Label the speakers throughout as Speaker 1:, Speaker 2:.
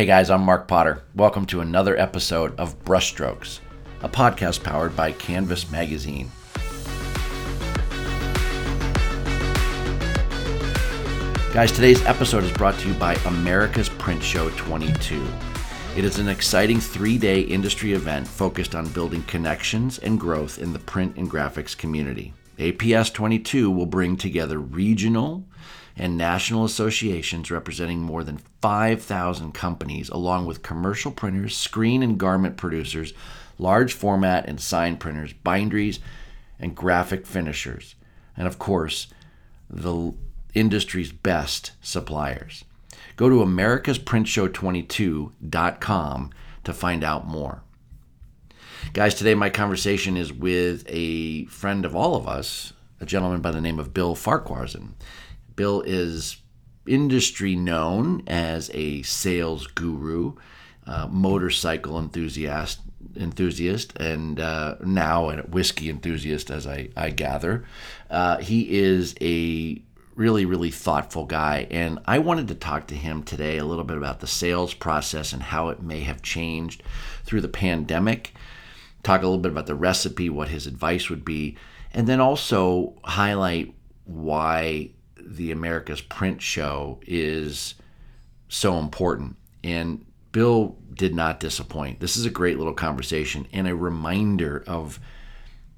Speaker 1: Hey guys, I'm Mark Potter. Welcome to another episode of Brushstrokes, a podcast powered by Canvas Magazine. Guys, today's episode is brought to you by America's Print Show 22. It is an exciting three day industry event focused on building connections and growth in the print and graphics community. APS 22 will bring together regional, and national associations representing more than 5,000 companies, along with commercial printers, screen and garment producers, large format and sign printers, binderies, and graphic finishers, and of course, the industry's best suppliers. Go to americasprintshow22.com to find out more. Guys, today my conversation is with a friend of all of us, a gentleman by the name of Bill Farquharson. Bill is industry known as a sales guru, uh, motorcycle enthusiast, enthusiast, and uh, now a whiskey enthusiast, as I, I gather. Uh, he is a really, really thoughtful guy, and I wanted to talk to him today a little bit about the sales process and how it may have changed through the pandemic. Talk a little bit about the recipe, what his advice would be, and then also highlight why the America's Print Show is so important. And Bill did not disappoint. This is a great little conversation and a reminder of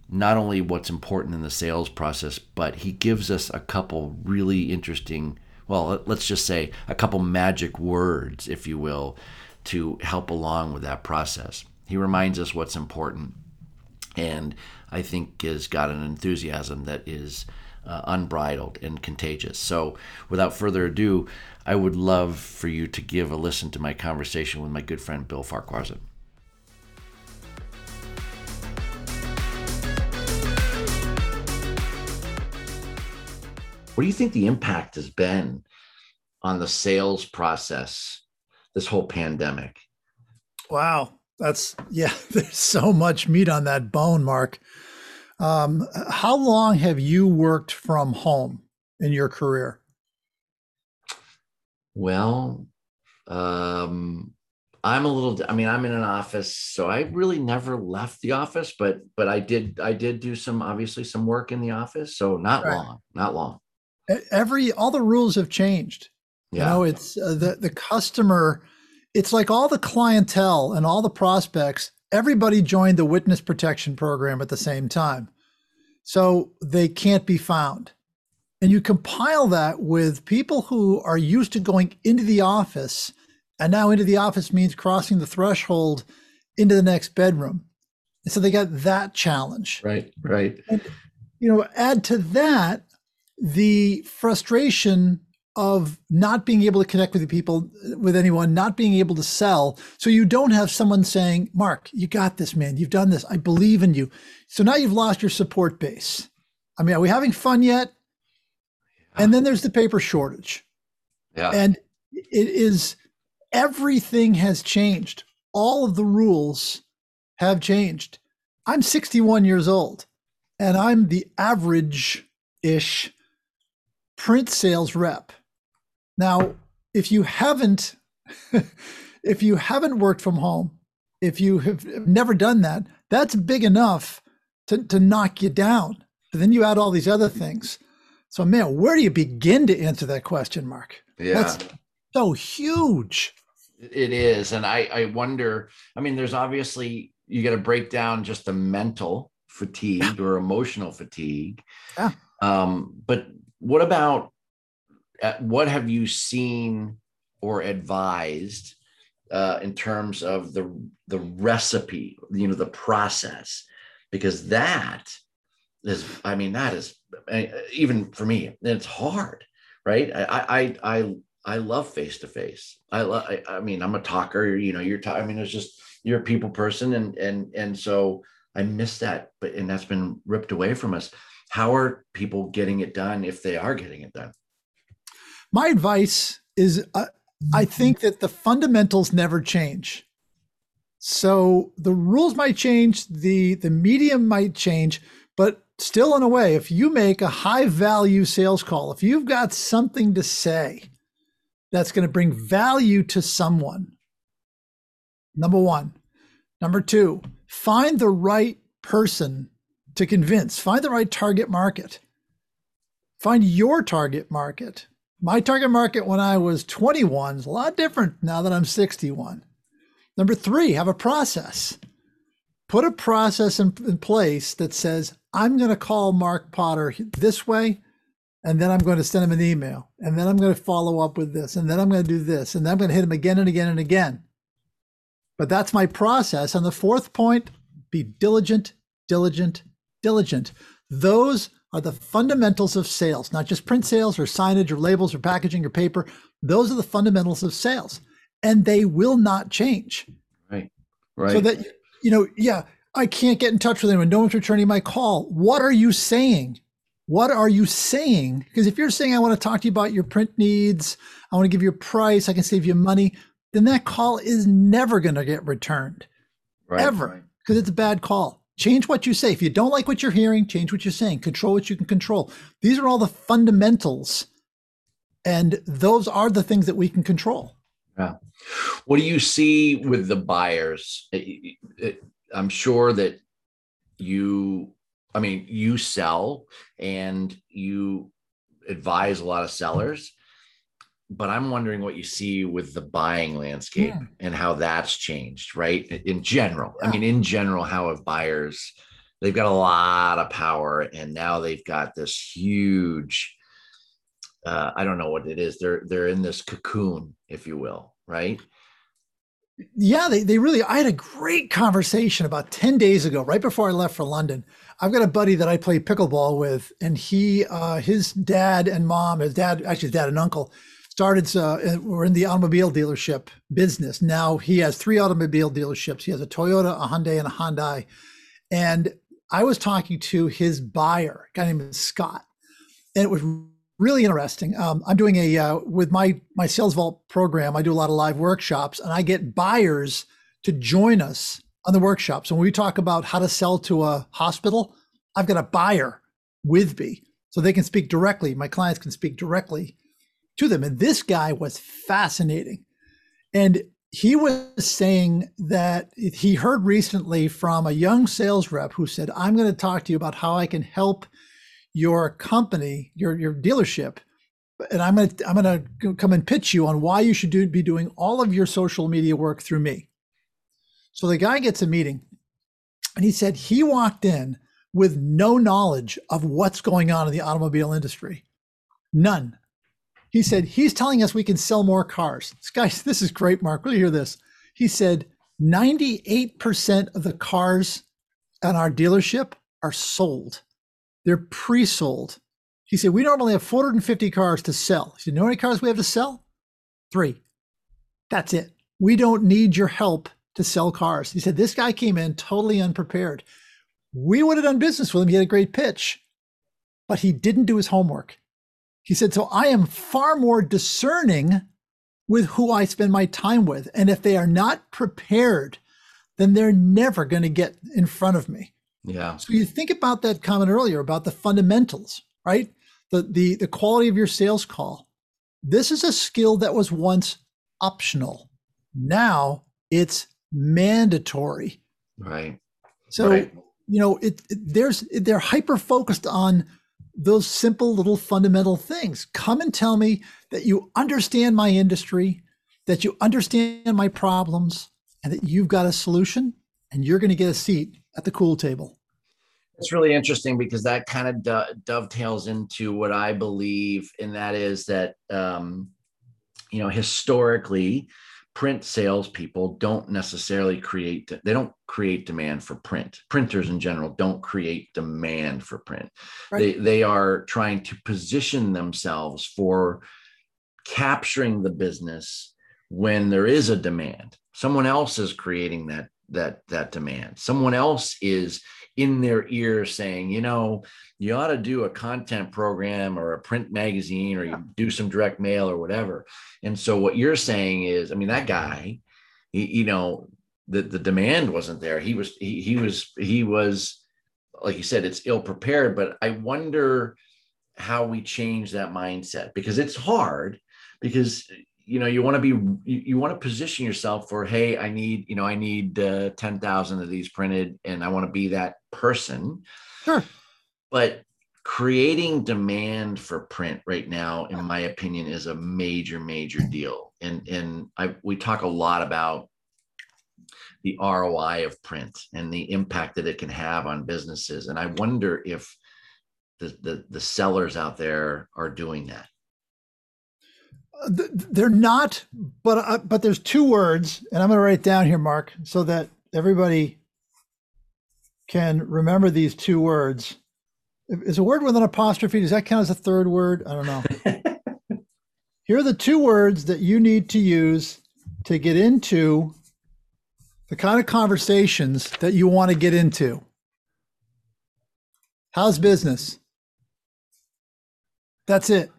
Speaker 1: not only what's important in the sales process, but he gives us a couple really interesting, well, let's just say a couple magic words, if you will, to help along with that process. He reminds us what's important and I think has got an enthusiasm that is uh, unbridled and contagious. So, without further ado, I would love for you to give a listen to my conversation with my good friend Bill Farquharson. What do you think the impact has been on the sales process this whole pandemic?
Speaker 2: Wow, that's yeah, there's so much meat on that bone, Mark. Um, how long have you worked from home in your career?
Speaker 1: Well, um, I'm a little. I mean, I'm in an office, so I really never left the office. But but I did I did do some obviously some work in the office. So not right. long, not long.
Speaker 2: Every all the rules have changed. Yeah. You know, it's uh, the the customer. It's like all the clientele and all the prospects everybody joined the witness protection program at the same time. So they can't be found. And you compile that with people who are used to going into the office, and now into the office means crossing the threshold into the next bedroom. And so they got that challenge.
Speaker 1: Right, right.
Speaker 2: And, you know, add to that the frustration of not being able to connect with the people with anyone not being able to sell. So you don't have someone saying mark you got this man. You've done this. I believe in you. So now you've lost your support base. I mean are we having fun yet? And then there's the paper shortage.
Speaker 1: Yeah.
Speaker 2: And it is everything has changed. All of the rules have changed. I'm 61 years old and i'm the average ish print sales rep now, if you haven't, if you haven't worked from home, if you have never done that, that's big enough to, to knock you down. But then you add all these other things. So, man, where do you begin to answer that question, Mark?
Speaker 1: Yeah. That's
Speaker 2: so huge.
Speaker 1: It is. And I, I wonder, I mean, there's obviously, you got to break down just the mental fatigue or emotional fatigue.
Speaker 2: Yeah.
Speaker 1: Um, but what about what have you seen or advised uh, in terms of the the recipe, you know, the process? Because that is, I mean, that is uh, even for me, it's hard, right? I I I I love face to face. I love. I, I, mean, I'm a talker. You know, you're. Ta- I mean, it's just you're a people person, and and and so I miss that. But and that's been ripped away from us. How are people getting it done if they are getting it done?
Speaker 2: My advice is uh, I think that the fundamentals never change. So the rules might change, the the medium might change, but still in a way, if you make a high value sales call, if you've got something to say that's going to bring value to someone, Number one. Number two, find the right person to convince, find the right target market. Find your target market. My target market when I was 21 is a lot different now that I'm 61. Number three, have a process. Put a process in, in place that says, I'm going to call Mark Potter this way, and then I'm going to send him an email, and then I'm going to follow up with this, and then I'm going to do this, and then I'm going to hit him again and again and again. But that's my process. And the fourth point be diligent, diligent, diligent. Those are the fundamentals of sales, not just print sales or signage or labels or packaging or paper. Those are the fundamentals of sales, and they will not change.
Speaker 1: Right. Right.
Speaker 2: So that, you know, yeah, I can't get in touch with anyone. No one's returning my call. What are you saying? What are you saying? Because if you're saying, I want to talk to you about your print needs, I want to give you a price, I can save you money, then that call is never going to get returned. Right. Ever. Because it's a bad call. Change what you say. If you don't like what you're hearing, change what you're saying. Control what you can control. These are all the fundamentals. And those are the things that we can control.
Speaker 1: Yeah. What do you see with the buyers? I'm sure that you, I mean, you sell and you advise a lot of sellers but I'm wondering what you see with the buying landscape yeah. and how that's changed, right? In general, yeah. I mean, in general, how have buyers, they've got a lot of power and now they've got this huge, uh, I don't know what it is. They're, they're in this cocoon, if you will, right?
Speaker 2: Yeah, they, they really, I had a great conversation about 10 days ago, right before I left for London. I've got a buddy that I play pickleball with, and he, uh, his dad and mom, his dad, actually his dad and uncle, started uh, we're in the automobile dealership business. Now he has three automobile dealerships. He has a toyota a hyundai and a hyundai. And i was talking to his buyer a guy named scott and it was really interesting. Um, i'm doing a uh, with my my sales vault program i do a lot of live workshops and i get buyers to join us on the workshops. And when we talk about how to sell to a hospital i've got a buyer with me so they can speak directly. My clients can speak directly to them. And this guy was fascinating. And he was saying that he heard recently from a young sales rep who said, I'm going to talk to you about how I can help your company, your, your dealership. And I'm going to, I'm going to come and pitch you on why you should do, be doing all of your social media work through me. So the guy gets a meeting and he said he walked in with no knowledge of what's going on in the automobile industry. None. He said, he's telling us we can sell more cars. This guy, this is great, Mark. Will you hear this? He said, 98% of the cars at our dealership are sold. They're pre sold. He said, we normally have 450 cars to sell. He said, know how many cars we have to sell? Three. That's it. We don't need your help to sell cars. He said, this guy came in totally unprepared. We would have done business with him. He had a great pitch, but he didn't do his homework. He said, So I am far more discerning with who I spend my time with. And if they are not prepared, then they're never going to get in front of me.
Speaker 1: Yeah.
Speaker 2: So you think about that comment earlier about the fundamentals, right? The the the quality of your sales call. This is a skill that was once optional. Now it's mandatory.
Speaker 1: Right.
Speaker 2: So
Speaker 1: right.
Speaker 2: you know, it, it there's they're hyper focused on those simple little fundamental things. Come and tell me that you understand my industry, that you understand my problems, and that you've got a solution, and you're going to get a seat at the cool table.
Speaker 1: It's really interesting because that kind of do- dovetails into what I believe, and that is that, um, you know, historically, print salespeople don't necessarily create they don't create demand for print. Printers in general don't create demand for print. Right. they they are trying to position themselves for capturing the business when there is a demand. Someone else is creating that that that demand. Someone else is in their ear saying, you know, you ought to do a content program or a print magazine or you do some direct mail or whatever. And so what you're saying is, I mean, that guy, he, you know, the, the demand wasn't there. He was, he, he was, he was, like you said, it's ill prepared, but I wonder how we change that mindset because it's hard because you know you want to be you, you want to position yourself for hey i need you know i need uh, 10,000 of these printed and i want to be that person.
Speaker 2: Sure.
Speaker 1: But creating demand for print right now in my opinion is a major major deal. And and I we talk a lot about the ROI of print and the impact that it can have on businesses. And I wonder if the the, the sellers out there are doing that
Speaker 2: they're not but uh, but there's two words and i'm going to write it down here mark so that everybody can remember these two words. Is a word with an apostrophe does that count as a third word? I don't know. Here are the two words that you need to use to get into the kind of conversations that you want to get into. How's business? That's it.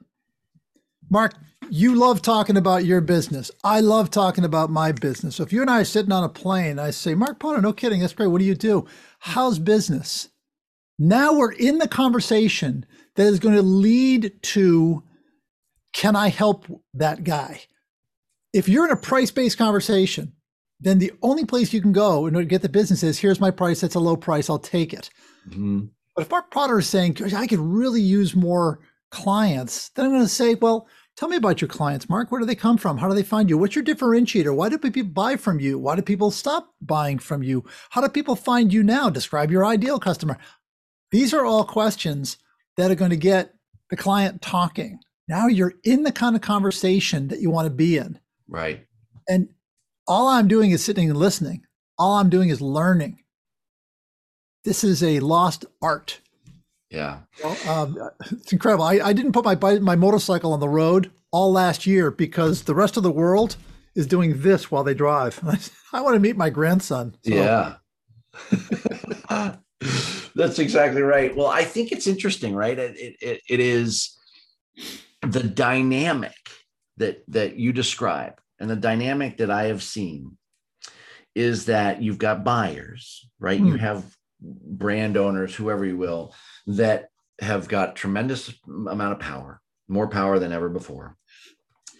Speaker 2: Mark you love talking about your business. I love talking about my business. So if you and I are sitting on a plane, I say, Mark Potter, no kidding, that's great. What do you do? How's business? Now we're in the conversation that is going to lead to can I help that guy? If you're in a price based conversation, then the only place you can go in order to get the business is here's my price, that's a low price, I'll take it. Mm-hmm. But if Mark Potter is saying, I could really use more clients, then I'm going to say, well, Tell me about your clients, Mark. Where do they come from? How do they find you? What's your differentiator? Why do people buy from you? Why do people stop buying from you? How do people find you now? Describe your ideal customer. These are all questions that are going to get the client talking. Now you're in the kind of conversation that you want to be in.
Speaker 1: Right.
Speaker 2: And all I'm doing is sitting and listening. All I'm doing is learning. This is a lost art.
Speaker 1: Yeah.
Speaker 2: Well, um, it's incredible. I, I didn't put my my motorcycle on the road all last year because the rest of the world is doing this while they drive. I, want to meet my grandson.
Speaker 1: So. Yeah. That's exactly right. Well, I think it's interesting, right? It, it, it is the dynamic that that you describe and the dynamic that I have seen is that you've got buyers, right? Hmm. You have brand owners, whoever you will, that have got tremendous amount of power, more power than ever before.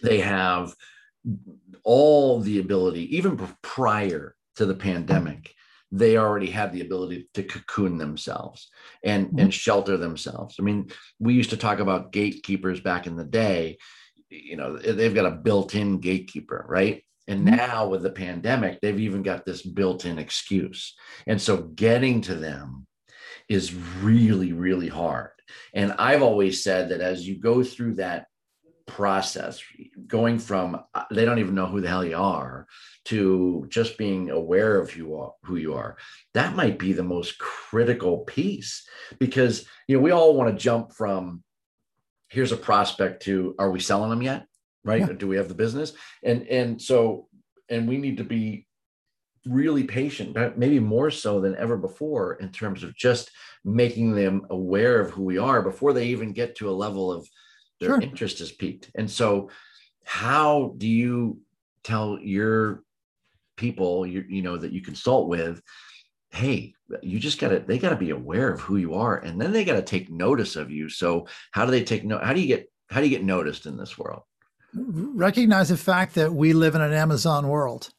Speaker 1: They have all the ability, even prior to the pandemic, they already had the ability to cocoon themselves and, mm-hmm. and shelter themselves. I mean, we used to talk about gatekeepers back in the day. You know, they've got a built-in gatekeeper, right? And mm-hmm. now with the pandemic, they've even got this built in excuse. And so getting to them is really, really hard. And I've always said that as you go through that process, going from uh, they don't even know who the hell you are to just being aware of who you are, who you are, that might be the most critical piece because you know we all want to jump from here's a prospect to are we selling them yet? right yeah. do we have the business and and so and we need to be really patient maybe more so than ever before in terms of just making them aware of who we are before they even get to a level of their sure. interest is piqued and so how do you tell your people you, you know that you consult with hey you just got to they got to be aware of who you are and then they got to take notice of you so how do they take note how do you get how do you get noticed in this world
Speaker 2: recognize the fact that we live in an Amazon world.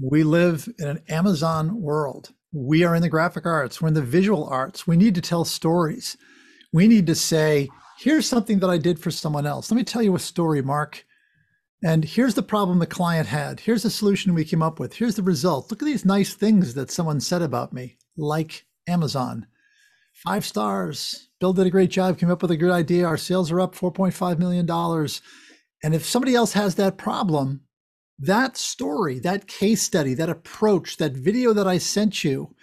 Speaker 2: We live in an Amazon world. We are in the graphic arts, we're in the visual arts. We need to tell stories. We need to say, here's something that I did for someone else. Let me tell you a story, Mark. And here's the problem the client had. Here's the solution we came up with. Here's the result. Look at these nice things that someone said about me, like Amazon. Five stars. Bill did a great job, came up with a good idea. Our sales are up $4.5 million. And if somebody else has that problem, that story, that case study, that approach, that video that I sent you,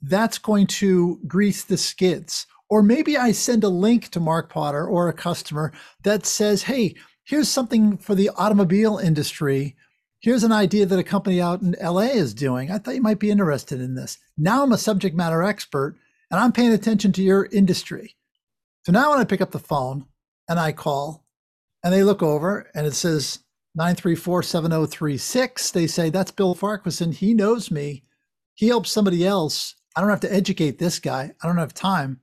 Speaker 2: that's going to grease the skids. Or maybe I send a link to Mark Potter or a customer that says, hey, here's something for the automobile industry. Here's an idea that a company out in LA is doing. I thought you might be interested in this. Now I'm a subject matter expert and I'm paying attention to your industry. So now when I pick up the phone and I call, and they look over and it says 934-7036 they say that's bill farquharson he knows me he helps somebody else i don't have to educate this guy i don't have time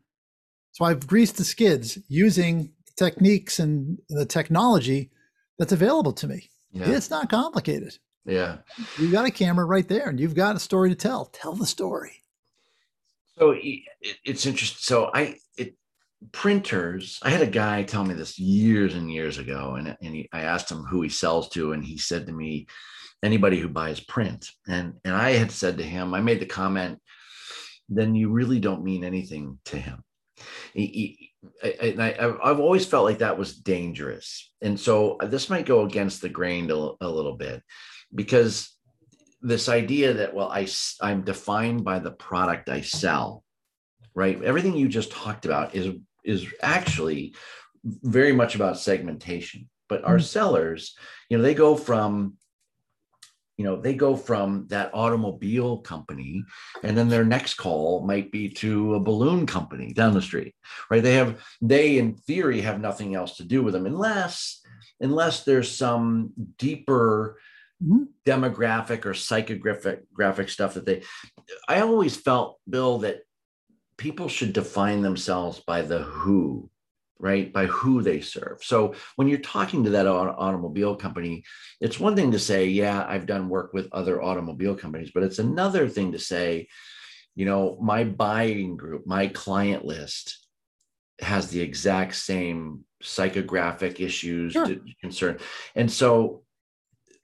Speaker 2: so i've greased the skids using techniques and the technology that's available to me.
Speaker 1: Yeah.
Speaker 2: It's not complicated.
Speaker 1: Yeah.
Speaker 2: You've got a camera right there and you've got a story to tell. Tell the story.
Speaker 1: So it's interesting. So I, printers, I had a guy tell me this years and years ago, and, and he, I asked him who he sells to, and he said to me, anybody who buys print. And, and I had said to him, I made the comment, then you really don't mean anything to him. He, he, I, I, I've always felt like that was dangerous. And so this might go against the grain a, a little bit because this idea that, well, I, I'm defined by the product I sell, right? Everything you just talked about is, is actually very much about segmentation. But our mm-hmm. sellers, you know, they go from you know they go from that automobile company and then their next call might be to a balloon company down the street right they have they in theory have nothing else to do with them unless unless there's some deeper mm-hmm. demographic or psychographic graphic stuff that they i always felt bill that people should define themselves by the who right? By who they serve. So when you're talking to that automobile company it's one thing to say yeah i've done work with other automobile companies but it's another thing to say you know my buying group my client list has the exact same psychographic issues sure. concern. And so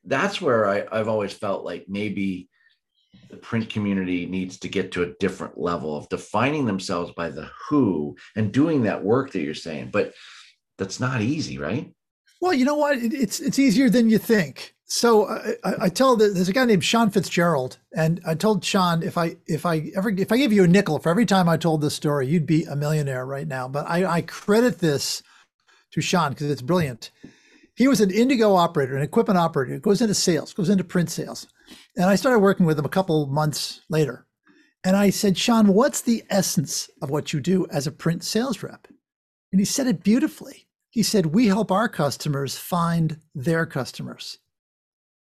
Speaker 1: that's where I, i've always felt like maybe the print community needs to get to a different level of defining themselves by the who and doing that work that you're saying but that's not easy right
Speaker 2: well you know what it, it's it's easier than you think so uh, I, I tell the, there's a guy named Sean Fitzgerald, and I told Sean if I if I ever if I gave you a nickel for every time I told this story, you'd be a millionaire right now. But I, I credit this to Sean because it's brilliant. He was an Indigo operator, an equipment operator. Goes into sales, goes into print sales, and I started working with him a couple months later. And I said, Sean, what's the essence of what you do as a print sales rep? And he said it beautifully. He said, We help our customers find their customers.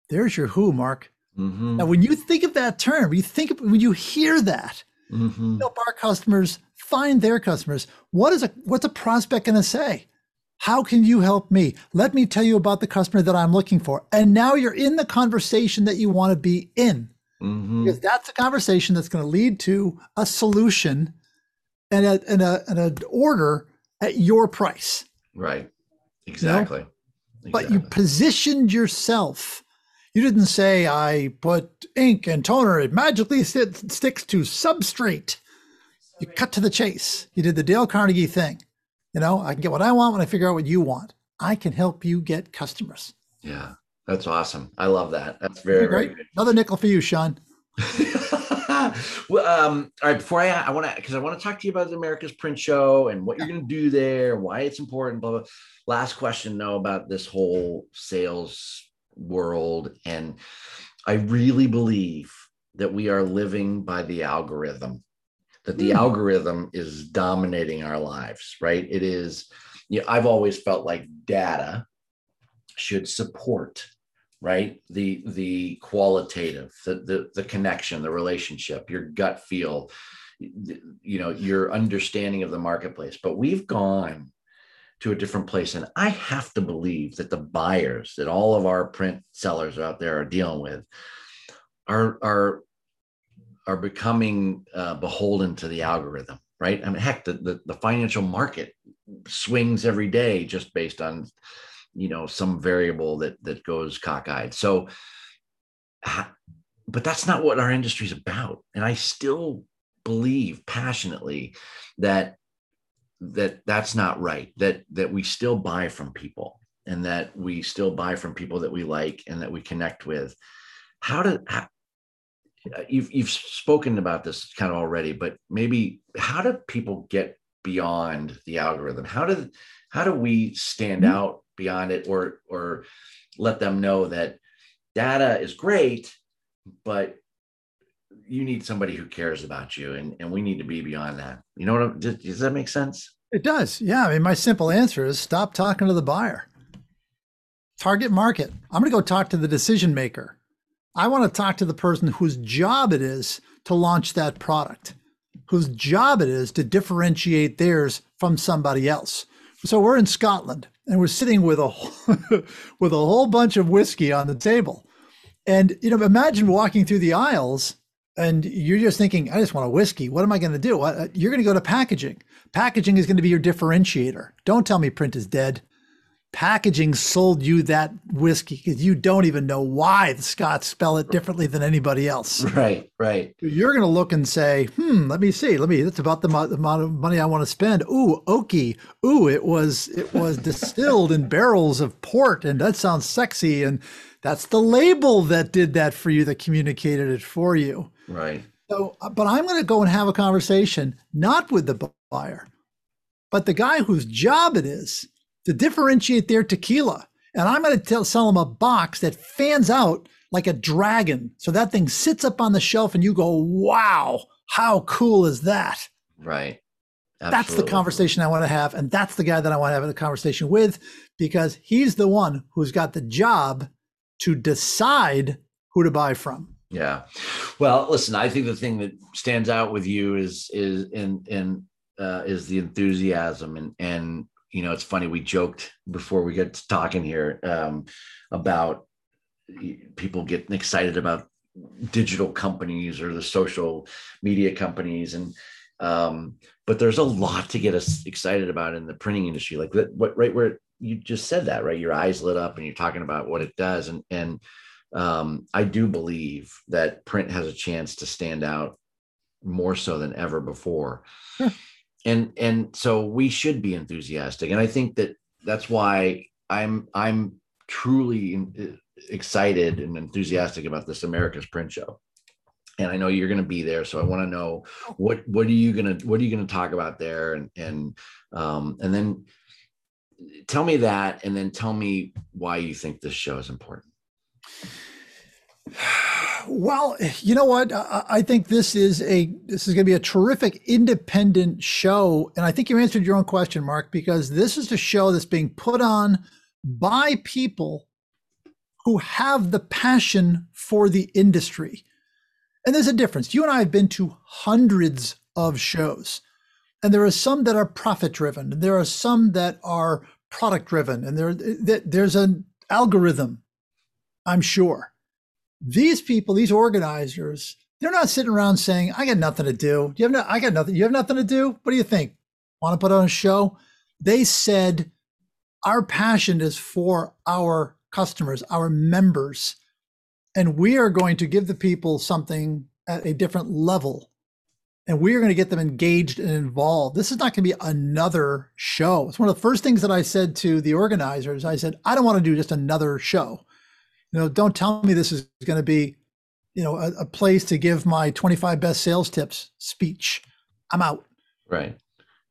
Speaker 2: There's your who, Mark. Mm-hmm. Now, when you think of that term, you think of, when you hear that, mm-hmm. help our customers find their customers. What is a what's a prospect going to say? How can you help me? Let me tell you about the customer that I'm looking for. And now you're in the conversation that you want to be in. Mm-hmm. Because that's a conversation that's going to lead to a solution and a, and a, and an order at your price.
Speaker 1: Right. Exactly. You know?
Speaker 2: exactly. But you positioned yourself. You didn't say, I put ink and toner, it magically sticks to substrate. You cut to the chase. You did the Dale Carnegie thing. You know, I can get what I want when I figure out what you want. I can help you get customers.
Speaker 1: Yeah, that's awesome. I love that. That's very, great. Very
Speaker 2: Another nickel for you, Sean.
Speaker 1: well, um, all right. Before I, I want to, because I want to talk to you about the America's Print Show and what you're going to do there, why it's important. Blah blah. Last question, though, about this whole sales world, and I really believe that we are living by the algorithm that the mm. algorithm is dominating our lives, right? It is, you know, I've always felt like data should support right the the qualitative the, the the connection the relationship your gut feel you know your understanding of the marketplace but we've gone to a different place and i have to believe that the buyers that all of our print sellers out there are dealing with are are are becoming uh, beholden to the algorithm, right? I mean, heck, the, the, the financial market swings every day just based on, you know, some variable that that goes cockeyed. So, but that's not what our industry is about. And I still believe passionately that that that's not right. That that we still buy from people and that we still buy from people that we like and that we connect with. How to how, you've you've spoken about this kind of already, but maybe how do people get beyond the algorithm? How do how do we stand mm-hmm. out beyond it, or or let them know that data is great, but you need somebody who cares about you, and and we need to be beyond that. You know what? I'm, does, does that make sense?
Speaker 2: It does. Yeah. I mean, my simple answer is stop talking to the buyer. Target market. I'm going to go talk to the decision maker I want to talk to the person whose job it is to launch that product, whose job it is to differentiate theirs from somebody else. So we're in Scotland and we're sitting with a with a whole bunch of whiskey on the table. And you know, imagine walking through the aisles and you're just thinking, I just want a whiskey. What am I going to do? You're going to go to packaging. Packaging is going to be your differentiator. Don't tell me print is dead packaging sold you that whiskey because you don't even know why the Scots spell it differently than anybody else.
Speaker 1: Right, right.
Speaker 2: You're going to look and say, hmm, let me see. Let me, that's about the, the amount of money I want to spend. Ooh, oaky. Ooh, it was, it was distilled in barrels of port and that sounds sexy. And that's the label that did that for you, that communicated it for you.
Speaker 1: Right.
Speaker 2: So, uh, but I'm going to go and have a conversation, not with the buyer, but the guy whose job it is to differentiate their tequila. And I'm going to tell, sell them a box that fans out like a dragon. So that thing sits up on the shelf and you go, wow, how cool is that?
Speaker 1: Right.
Speaker 2: Absolutely. That's the conversation I want to have. And that's the guy that I want to have a conversation with because he's the one who's got the job to decide who to buy from.
Speaker 1: Yeah. Well, listen, I think the thing that stands out with you is is in in uh, is the enthusiasm and and you know, it's funny. We joked before we get to talking here um, about people getting excited about digital companies or the social media companies, and um, but there's a lot to get us excited about in the printing industry. Like what right where you just said that, right? Your eyes lit up, and you're talking about what it does, and and um, I do believe that print has a chance to stand out more so than ever before and and so we should be enthusiastic. And i think that that's why i'm i'm truly uh, excited and enthusiastic about this america's print show. And i know you're going to be there so i want to know what what are you going to what are you going to talk about there? And and um and then tell me that and then tell me why you think this show is important
Speaker 2: well, you know what? I think this is a this is going to be a terrific independent show, and I think you answered your own question, Mark, because this is a show that's being put on by people who have the passion for the industry. And there's a difference. You and I have been to hundreds of shows, and there are some that are profit driven, and there are some that are product driven, and there there's an algorithm, I'm sure these people, these organizers, they're not sitting around saying, I got nothing to do. You have no, I got nothing. You have nothing to do. What do you think? Want to put on a show? They said, our passion is for our customers, our members, and we are going to give the people something at a different level. And we are going to get them engaged and involved. This is not going to be another show. It's one of the first things that I said to the organizers. I said, I don't want to do just another show. You know, don't tell me this is going to be, you know, a, a place to give my 25 best sales tips speech. I'm out.
Speaker 1: Right.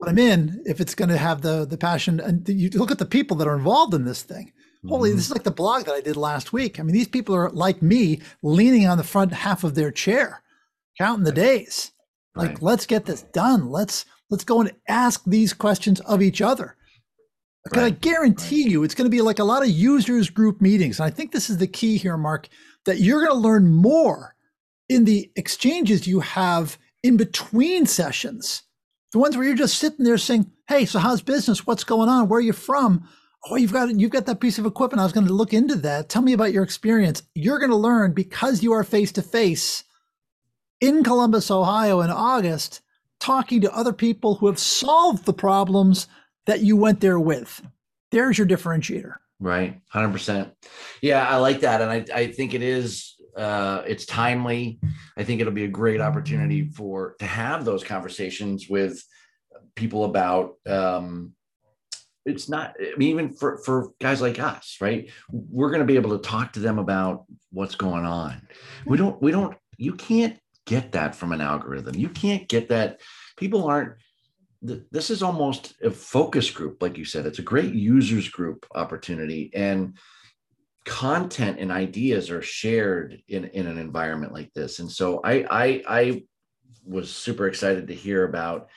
Speaker 2: But I'm in if it's going to have the the passion. And you look at the people that are involved in this thing. Holy, mm-hmm. this is like the blog that I did last week. I mean, these people are like me, leaning on the front half of their chair, counting the days. Like, right. let's get this done. Let's let's go and ask these questions of each other. Because right. I guarantee right. you it's going to be like a lot of users group meetings. And I think this is the key here, Mark, that you're going to learn more in the exchanges you have in between sessions. The ones where you're just sitting there saying, Hey, so how's business? What's going on? Where are you from? Oh, you've got you've got that piece of equipment. I was going to look into that. Tell me about your experience. You're going to learn because you are face to face in Columbus, Ohio in August, talking to other people who have solved the problems that you went there with. There's your differentiator.
Speaker 1: Right. 100%. Yeah, I like that. And I, I think it is, uh, it's timely. I think it'll be a great opportunity for, to have those conversations with people about, um, it's not I mean, even for for guys like us right we're going to be able to talk to them about what's going on we don't we don't you can't get that from an algorithm you can't get that people aren't this is almost a focus group, like you said. It's a great users group opportunity, and content and ideas are shared in, in an environment like this. And so I, I I was super excited to hear about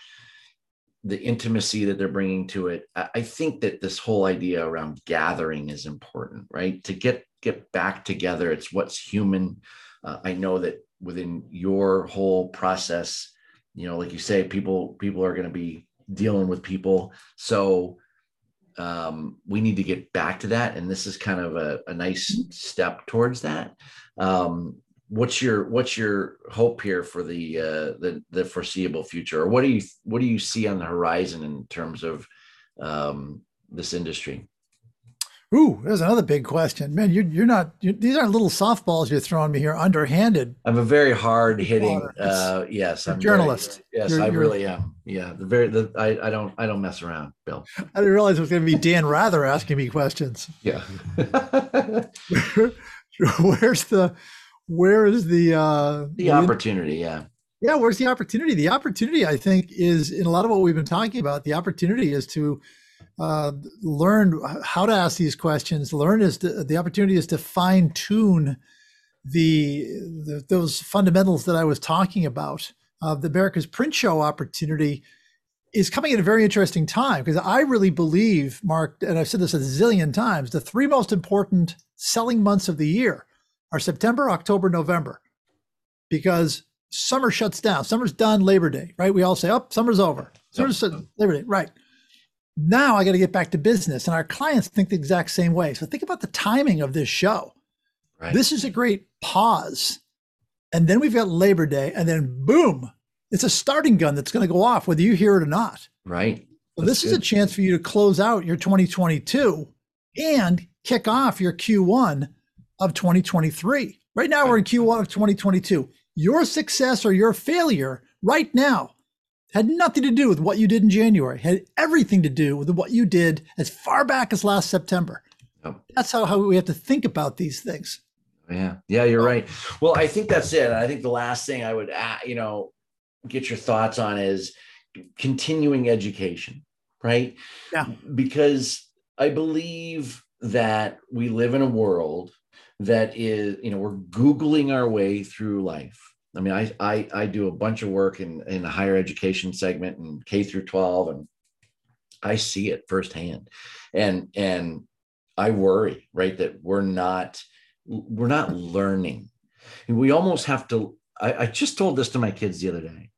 Speaker 1: the intimacy that they're bringing to it. I think that this whole idea around gathering is important, right? To get get back together. It's what's human. Uh, I know that within your whole process you know like you say people people are going to be dealing with people so um, we need to get back to that, and this is kind of a, a nice step towards that. Um, what's your what's your hope here for the uh, the the foreseeable future, or what do you what do you see on the horizon in terms of um, this industry?
Speaker 2: Ooh, there's another big question, man. You're you're not. You're, these aren't little softballs you're throwing me here, underhanded.
Speaker 1: I'm a very hard hitting. Uh, yes, I'm
Speaker 2: journalist.
Speaker 1: Very, yes, you're, I you're, really am. Yeah, the very. The, I I don't I don't mess around, Bill.
Speaker 2: I didn't realize it was going to be Dan Rather asking me questions.
Speaker 1: Yeah.
Speaker 2: Where's the where is the uh
Speaker 1: the, the opportunity? Yeah.
Speaker 2: Yeah, where's the opportunity? The opportunity, I think, is in a lot of what we've been talking about. The opportunity is to uh, learn how to ask these questions. Learn is to, the opportunity is to fine tune the, the, those fundamentals that I was talking about. Uh, the America's Print Show opportunity is coming at a very interesting time because I really believe, Mark, and I've said this a zillion times, the three most important selling months of the year are September, October, November, because summer shuts down. Summer's done Labor Day, right? We all say, oh, summer's over. Summer's yep. Labor Day, right. Now I got to get back to business. And our clients think the exact same way. So think about the timing of this show. Right. This is a great pause. And then we've got Labor Day, and then boom, it's a starting gun that's going to go off, whether you hear it or not.
Speaker 1: Right.
Speaker 2: So this good. is a chance for you to close out your 2022 and kick off your Q1 of 2023. Right now, we're in Q1 of 2022. Your success or your failure right now had nothing to do with what you did in January, had everything to do with what you did as far back as last September. Yep. That's how, how we have to think about these things.
Speaker 1: Yeah. Yeah, you're right. Well, I think that's it. I think the last thing I would, you know, get your thoughts on is continuing education, right?
Speaker 2: Yeah.
Speaker 1: Because I believe that we live in a world that is, you know, we're Googling our way through life I mean, I, I, I do a bunch of work in, in the higher education segment and K through 12, and I see it firsthand. And, and I worry, right, that we're not, we're not learning. And we almost have to, I, I just told this to my kids the other day.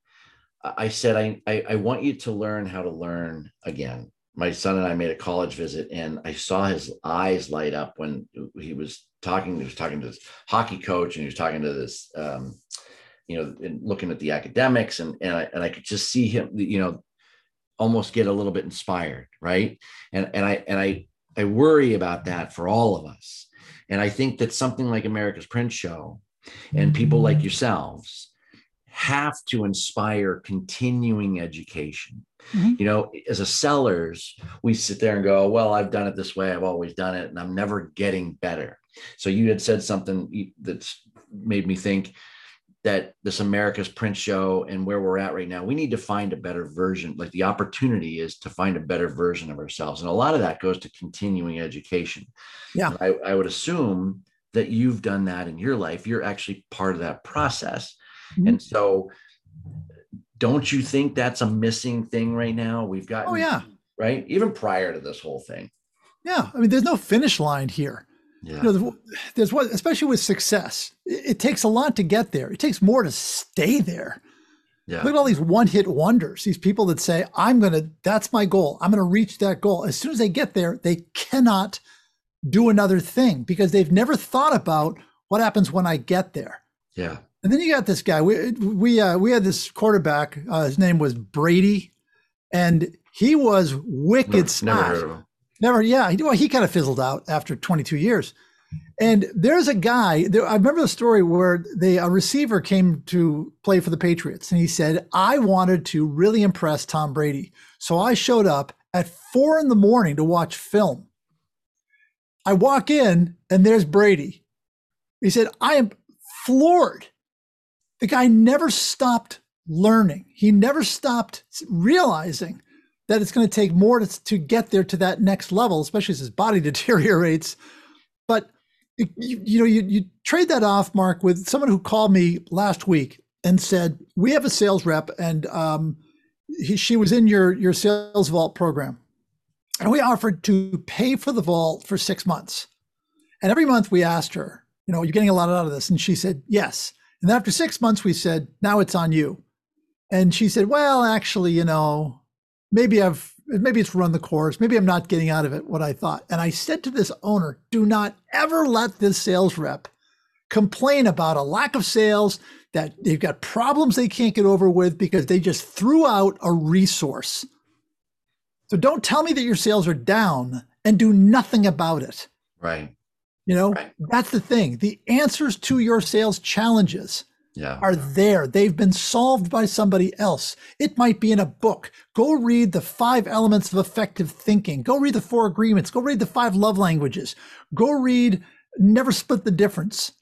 Speaker 1: I said, I, I, I want you to learn how to learn again. My son and I made a college visit, and I saw his eyes light up when he was talking. He was talking to his hockey coach, and he was talking to this um, you know, and looking at the academics and and I, and I could just see him, you know, almost get a little bit inspired, right? And and I and I I worry about that for all of us. And I think that something like America's Print Show and people like mm-hmm. yourselves have to inspire continuing education. Mm-hmm. You know, as a sellers, we sit there and go, well, I've done it this way. I've always done it and I'm never getting better. So you had said something that's made me think that this America's Print show and where we're at right now, we need to find a better version. Like the opportunity is to find a better version of ourselves. And a lot of that goes to continuing education.
Speaker 2: Yeah.
Speaker 1: I, I, would assume that you've done that in your life. You're actually part of that process. Mm-hmm. And so don't you think that's a missing thing right now? We've got,
Speaker 2: oh, yeah.
Speaker 1: Right. Even prior to this whole thing.
Speaker 2: Yeah. I mean, there's no finish line here.
Speaker 1: Yeah.
Speaker 2: You know, there's what, especially with success, it, it, takes a lot to get there. It takes more to stay there.
Speaker 1: Yeah.
Speaker 2: Look at all these one hit wonders, these people that say, I'm going to, that's my goal. I'm going to reach that goal. As soon as they get there, they cannot do another thing because they've never thought about what happens when I get there.
Speaker 1: Yeah.
Speaker 2: And then you got this guy. We we uh, we had this quarterback. Uh, his name was Brady, and he was wicked smart.
Speaker 1: Never heard of him.
Speaker 2: Never, yeah. He, well, he kind of fizzled out after 22 years. And there's a guy. There, I remember the story where the a receiver came to play for the Patriots, and he said, "I wanted to really impress Tom Brady, so I showed up at four in the morning to watch film. I walk in, and there's Brady. He said, I am floored. The guy never stopped learning. He never stopped realizing that it's going to take more to, to get there to that next level, especially as his body deteriorates. But you, you know, you, you trade that off, Mark, with someone who called me last week and said, "We have a sales rep, and um, he, she was in your your sales vault program, and we offered to pay for the vault for six months. And every month we asked her, you know, you're getting a lot out of this, and she said yes. And then after six months, we said, now it's on you. And she said, well, actually, you know, maybe I've maybe it's run the course. Maybe I'm not getting out of it what I thought. And I said to this owner, do not ever let this sales rep complain about a lack of sales, that they've got problems they can't get over with because they just threw out a resource. So don't tell me that your sales are down and do nothing about it.
Speaker 1: Right.
Speaker 2: You know,
Speaker 1: Right.
Speaker 2: that's the thing. The answers to your sales challenges
Speaker 1: Yeah.
Speaker 2: are there. They've been solved by somebody else. It might be in a book. Go read the five elements of effective thinking. Go read the four agreements. Go read the five love languages. Go read Never Split the Difference.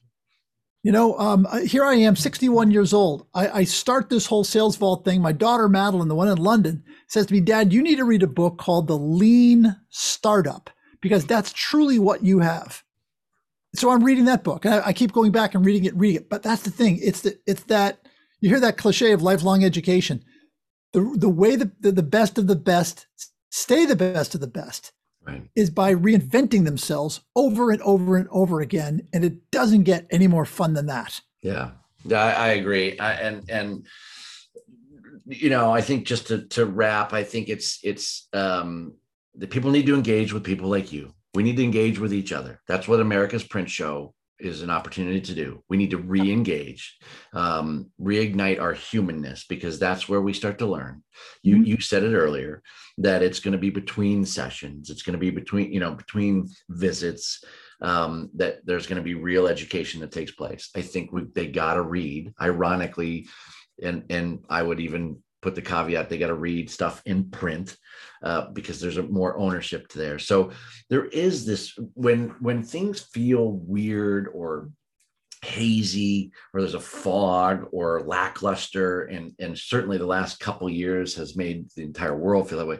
Speaker 2: You know, um, here I am, 61 years old. I, I start this whole sales vault thing. My daughter, Madeline, the one in London, says to me, Dad, you need to read a book called The Lean Startup because that's truly what you have so I'm reading that book, and I, I keep going back and reading it, reading it. But that's the thing; it's the it's that you hear that cliche of lifelong education. The the way that the, the best of the best stay the best of the best
Speaker 1: Right.
Speaker 2: is by reinventing themselves over and over and over again, and it doesn't get any more fun than that.
Speaker 1: Yeah. Yeah, I, I agree. I, and and you know, I think just to to wrap, I think it's it's um the people need to engage with people like you. We need to engage with each other. That's what America's Print Show is an opportunity to do. We need to re-engage, um, reignite our humanness because that's where we start to learn. You
Speaker 2: Mhm.
Speaker 1: you said it earlier that it's going to be between sessions. It's going to be between you know between visits. Um, that there's going to be real education that takes place. I think we they got to read. Ironically, and and I would even put the caveat they got to read stuff in print uh, because there's a more ownership there. So there is this when when things feel weird or hazy or there's a fog or lackluster and and certainly the last couple years has made the entire world feel that way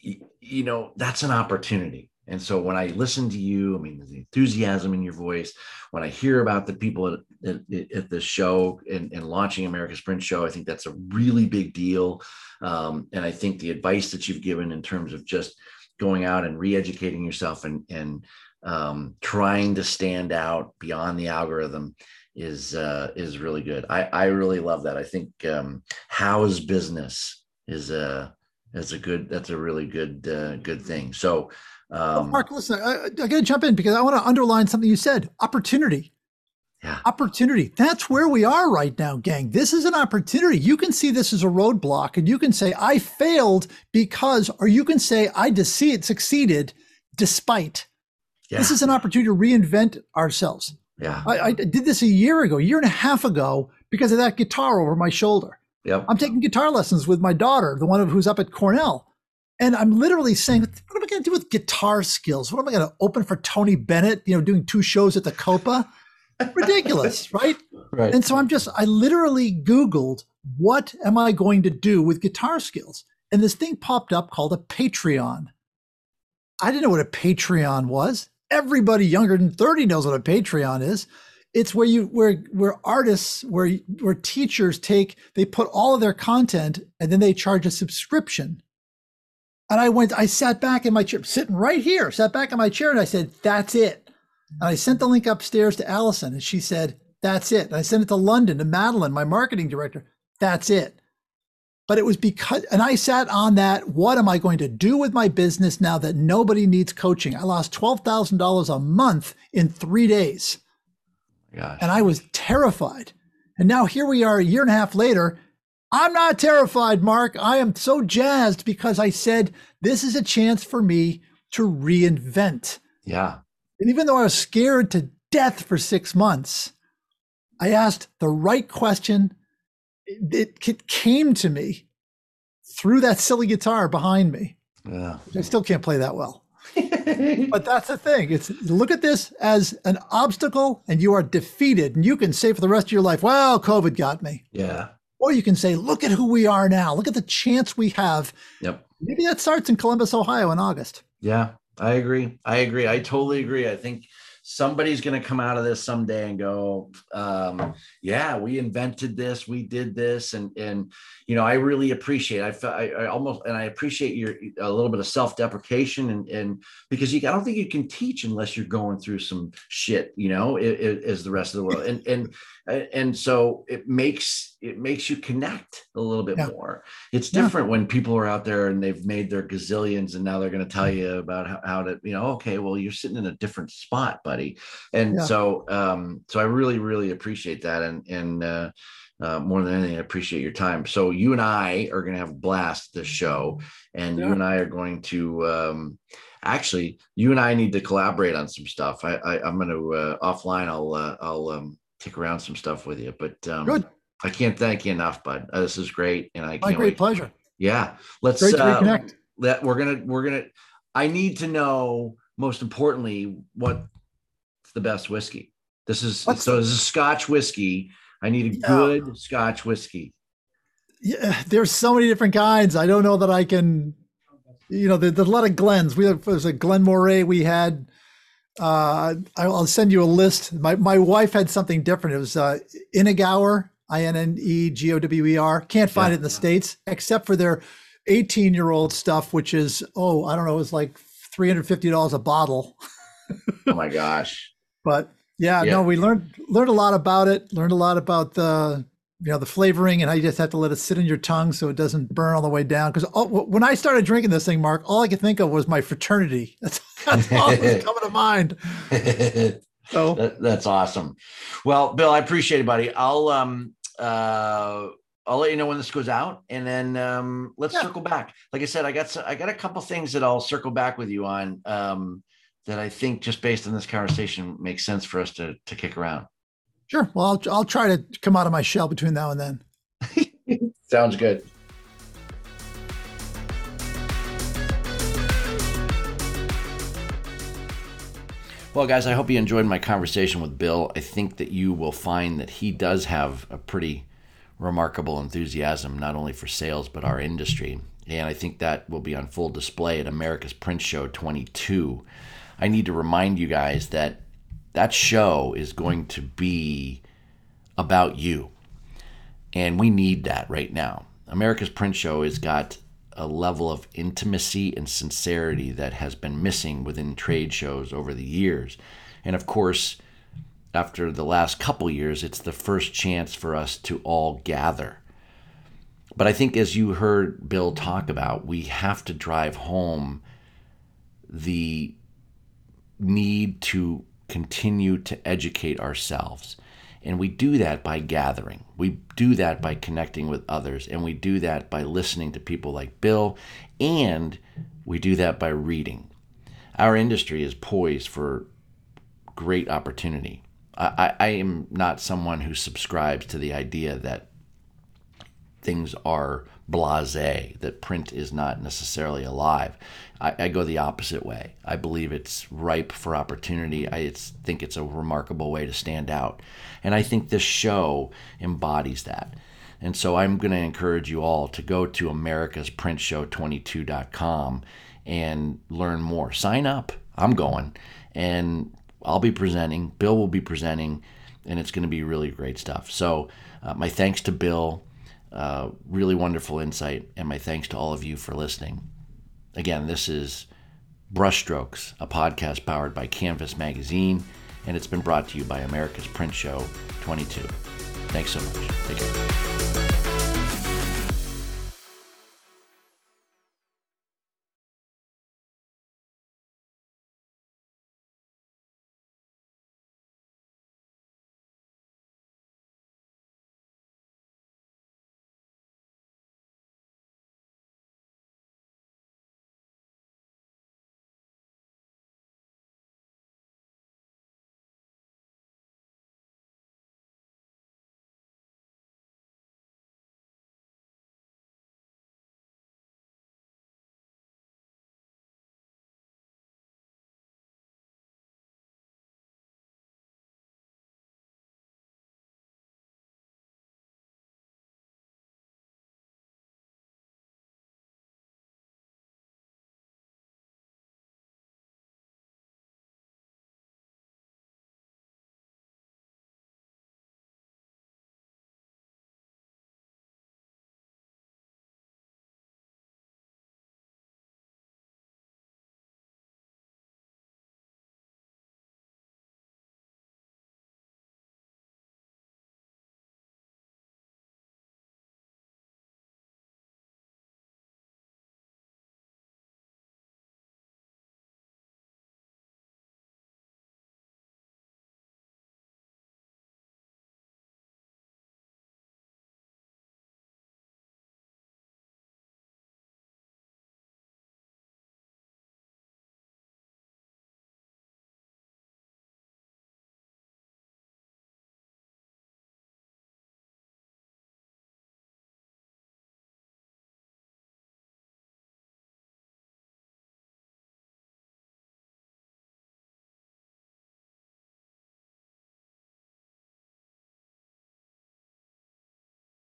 Speaker 1: you, you know that's an opportunity and so when i listen to you i mean the enthusiasm in your voice when i hear about the people at, at, the show and, and launching america's print show i think that's a really big deal um, and i think the advice that you've given in terms of just going out and re-educating yourself and and um, trying to stand out beyond the algorithm is uh, is really good. I, I really love that. I think um, how's business is a is a good that's a really good uh, good thing. So um,
Speaker 2: Mark, listen, I, I got to jump in because I want to underline something you said: opportunity.
Speaker 1: Yeah,
Speaker 2: opportunity. That's where we are right now, gang. This is an opportunity. You can see this as a roadblock and you can say, I failed because, or you can say, I dece- succeeded despite.
Speaker 1: yeah,
Speaker 2: This is an opportunity to reinvent ourselves.
Speaker 1: yeah,
Speaker 2: I, I did this a year ago, a year and a half ago, because of that guitar over my shoulder.
Speaker 1: yep,
Speaker 2: I'm taking guitar lessons with my daughter, the one who's up at Cornell. And I'm literally saying, what am I going to do with guitar skills? What am I going to open for Tony Bennett, you know, doing two shows at the Copa? Ridiculous, right?
Speaker 1: right,
Speaker 2: And so I'm just, I literally Googled, what am I going to do with guitar skills? And this thing popped up called a Patreon. I didn't know what a Patreon was. Everybody younger than 30 knows what a Patreon is. It's where you where where artists where where teachers take they put all of their content and then they charge a subscription. And I went, I sat back in my chair, sitting right here, sat back in my chair, and I said, "That's it." And I sent the link upstairs to Allison, and she said, That's it. And I sent it to London to Madeline, my marketing director. That's it. But it was because, and I sat on that. What am I going to do with my business now that nobody needs coaching? I lost $12,000 a month in three days, oh
Speaker 1: gosh,
Speaker 2: and I was terrified. And now here we are a year and a half later. I'm not terrified, Mark. I am so jazzed because I said, This is a chance for me to reinvent.
Speaker 1: yeah,
Speaker 2: And even though I was scared to death for six months, I asked the right question. It, it came to me through that silly guitar behind me.
Speaker 1: yeah,
Speaker 2: I still can't play that well. But that's the thing. It's look at this as an obstacle and you are defeated. And you can say for the rest of your life, well, COVID got me.
Speaker 1: yeah,
Speaker 2: Or you can say, look at who we are now. Look at the chance we have.
Speaker 1: yep.
Speaker 2: Maybe that starts in Columbus, Ohio in August.
Speaker 1: Yeah, I agree. I agree. I totally agree. I think somebody's going to come out of this someday and go, um, "Yeah, we invented this. We did this." And and you know, I really appreciate. I I, I almost and I appreciate your a little bit of self deprecation and and because you I don't think you can teach unless you're going through some shit. You know, as the rest of the world. And and and so it makes it makes you connect a little bit
Speaker 2: Yeah.
Speaker 1: more. It's
Speaker 2: Yeah.
Speaker 1: different when people are out there and they've made their gazillions and now they're going to tell you about how, how to, you know, okay, well, you're sitting in a different spot, buddy. And
Speaker 2: Yeah.
Speaker 1: so, um, so I really, really appreciate that. And, and, uh, uh, more than anything, I appreciate your time. So you and I are going to have a blast this show, and you and I are going to um, actually, you and I need to collaborate on some stuff. I, I I'm going to uh, offline. I'll uh, I'll um, kick around some stuff with you. But um,
Speaker 2: Good.
Speaker 1: I can't thank you enough, bud. Uh, this is great, and I
Speaker 2: My
Speaker 1: can't
Speaker 2: great
Speaker 1: wait.
Speaker 2: pleasure.
Speaker 1: Yeah, let's
Speaker 2: Great to
Speaker 1: uh,
Speaker 2: reconnect.
Speaker 1: that we're gonna we're gonna. I need to know most importantly what's the best whiskey. This is
Speaker 2: What's-
Speaker 1: so. This is Scotch whiskey. I need a
Speaker 2: Yeah.
Speaker 1: good Scotch whiskey.
Speaker 2: Yeah, there's so many different kinds. I don't know that I can. You know, there- there's a lot of Glens. We have, there's a Glen Moray. We had. Uh, I'll send you a list. My my wife had something different. It was uh, Innegower, I N N E G O W E R. Can't find
Speaker 1: Yeah.
Speaker 2: it in the states except for their 18 year old stuff, which is oh I don't know, it was like 350 dollars a bottle.
Speaker 1: Oh my gosh.
Speaker 2: But yeah,
Speaker 1: Yeah.
Speaker 2: no, we learned learned a lot about it. Learned a lot about the you know the flavoring and how you just have to let it sit in your tongue so it doesn't burn all the way down. Because when I started drinking this thing, Mark, all I could think of was my fraternity. That's, that's all that was coming to mind. So
Speaker 1: That- that's awesome. Well, Bill, I appreciate it, buddy. I'll um uh I'll let you know when this goes out, and then um, let's
Speaker 2: Yeah.
Speaker 1: circle back. Like I said, I got I got a couple things that I'll circle back with you on um, that I think just based on this conversation makes sense for us to to kick around.
Speaker 2: Sure, well, I'll, I'll try to come out of my shell between now and then.
Speaker 1: Sounds good. Well, guys, I hope you enjoyed my conversation with Bill. I think that you will find that he does have a pretty remarkable enthusiasm, not only for sales, but our industry. And I think that will be on full display at America's Print Show 22. I need to remind you guys that that show is going to be about you. And we need that right now. America's Print Show has got a level of intimacy and sincerity that has been missing within trade shows over the years. And of course, after the last couple years, it's the first chance for us to all gather. But I think, as you heard Bill talk about, we have to drive home the need to continue to educate ourselves. And we do that by gathering. We do that by connecting with others. And we do that by listening to people like Bill. And we do that by reading. Our industry is poised for great opportunity. I, I, I am not someone who subscribes to the idea that things are blase, that print is not necessarily alive. I, I go the opposite way. I believe it's ripe for opportunity. I think it's a remarkable way to stand out. And I think this show embodies that. And so I'm going to encourage you all to go to americasprintshow22.com and learn more. Sign up. I'm going. And I'll be presenting. Bill will be presenting. And it's going to be really great stuff. So, uh, my thanks to Bill. Uh, really wonderful insight. And my thanks to all of you for listening. Again, this is Brushstrokes, a podcast powered by Canvas Magazine, and it's been brought to you by America's Print Show 22. Thanks so much. Take care.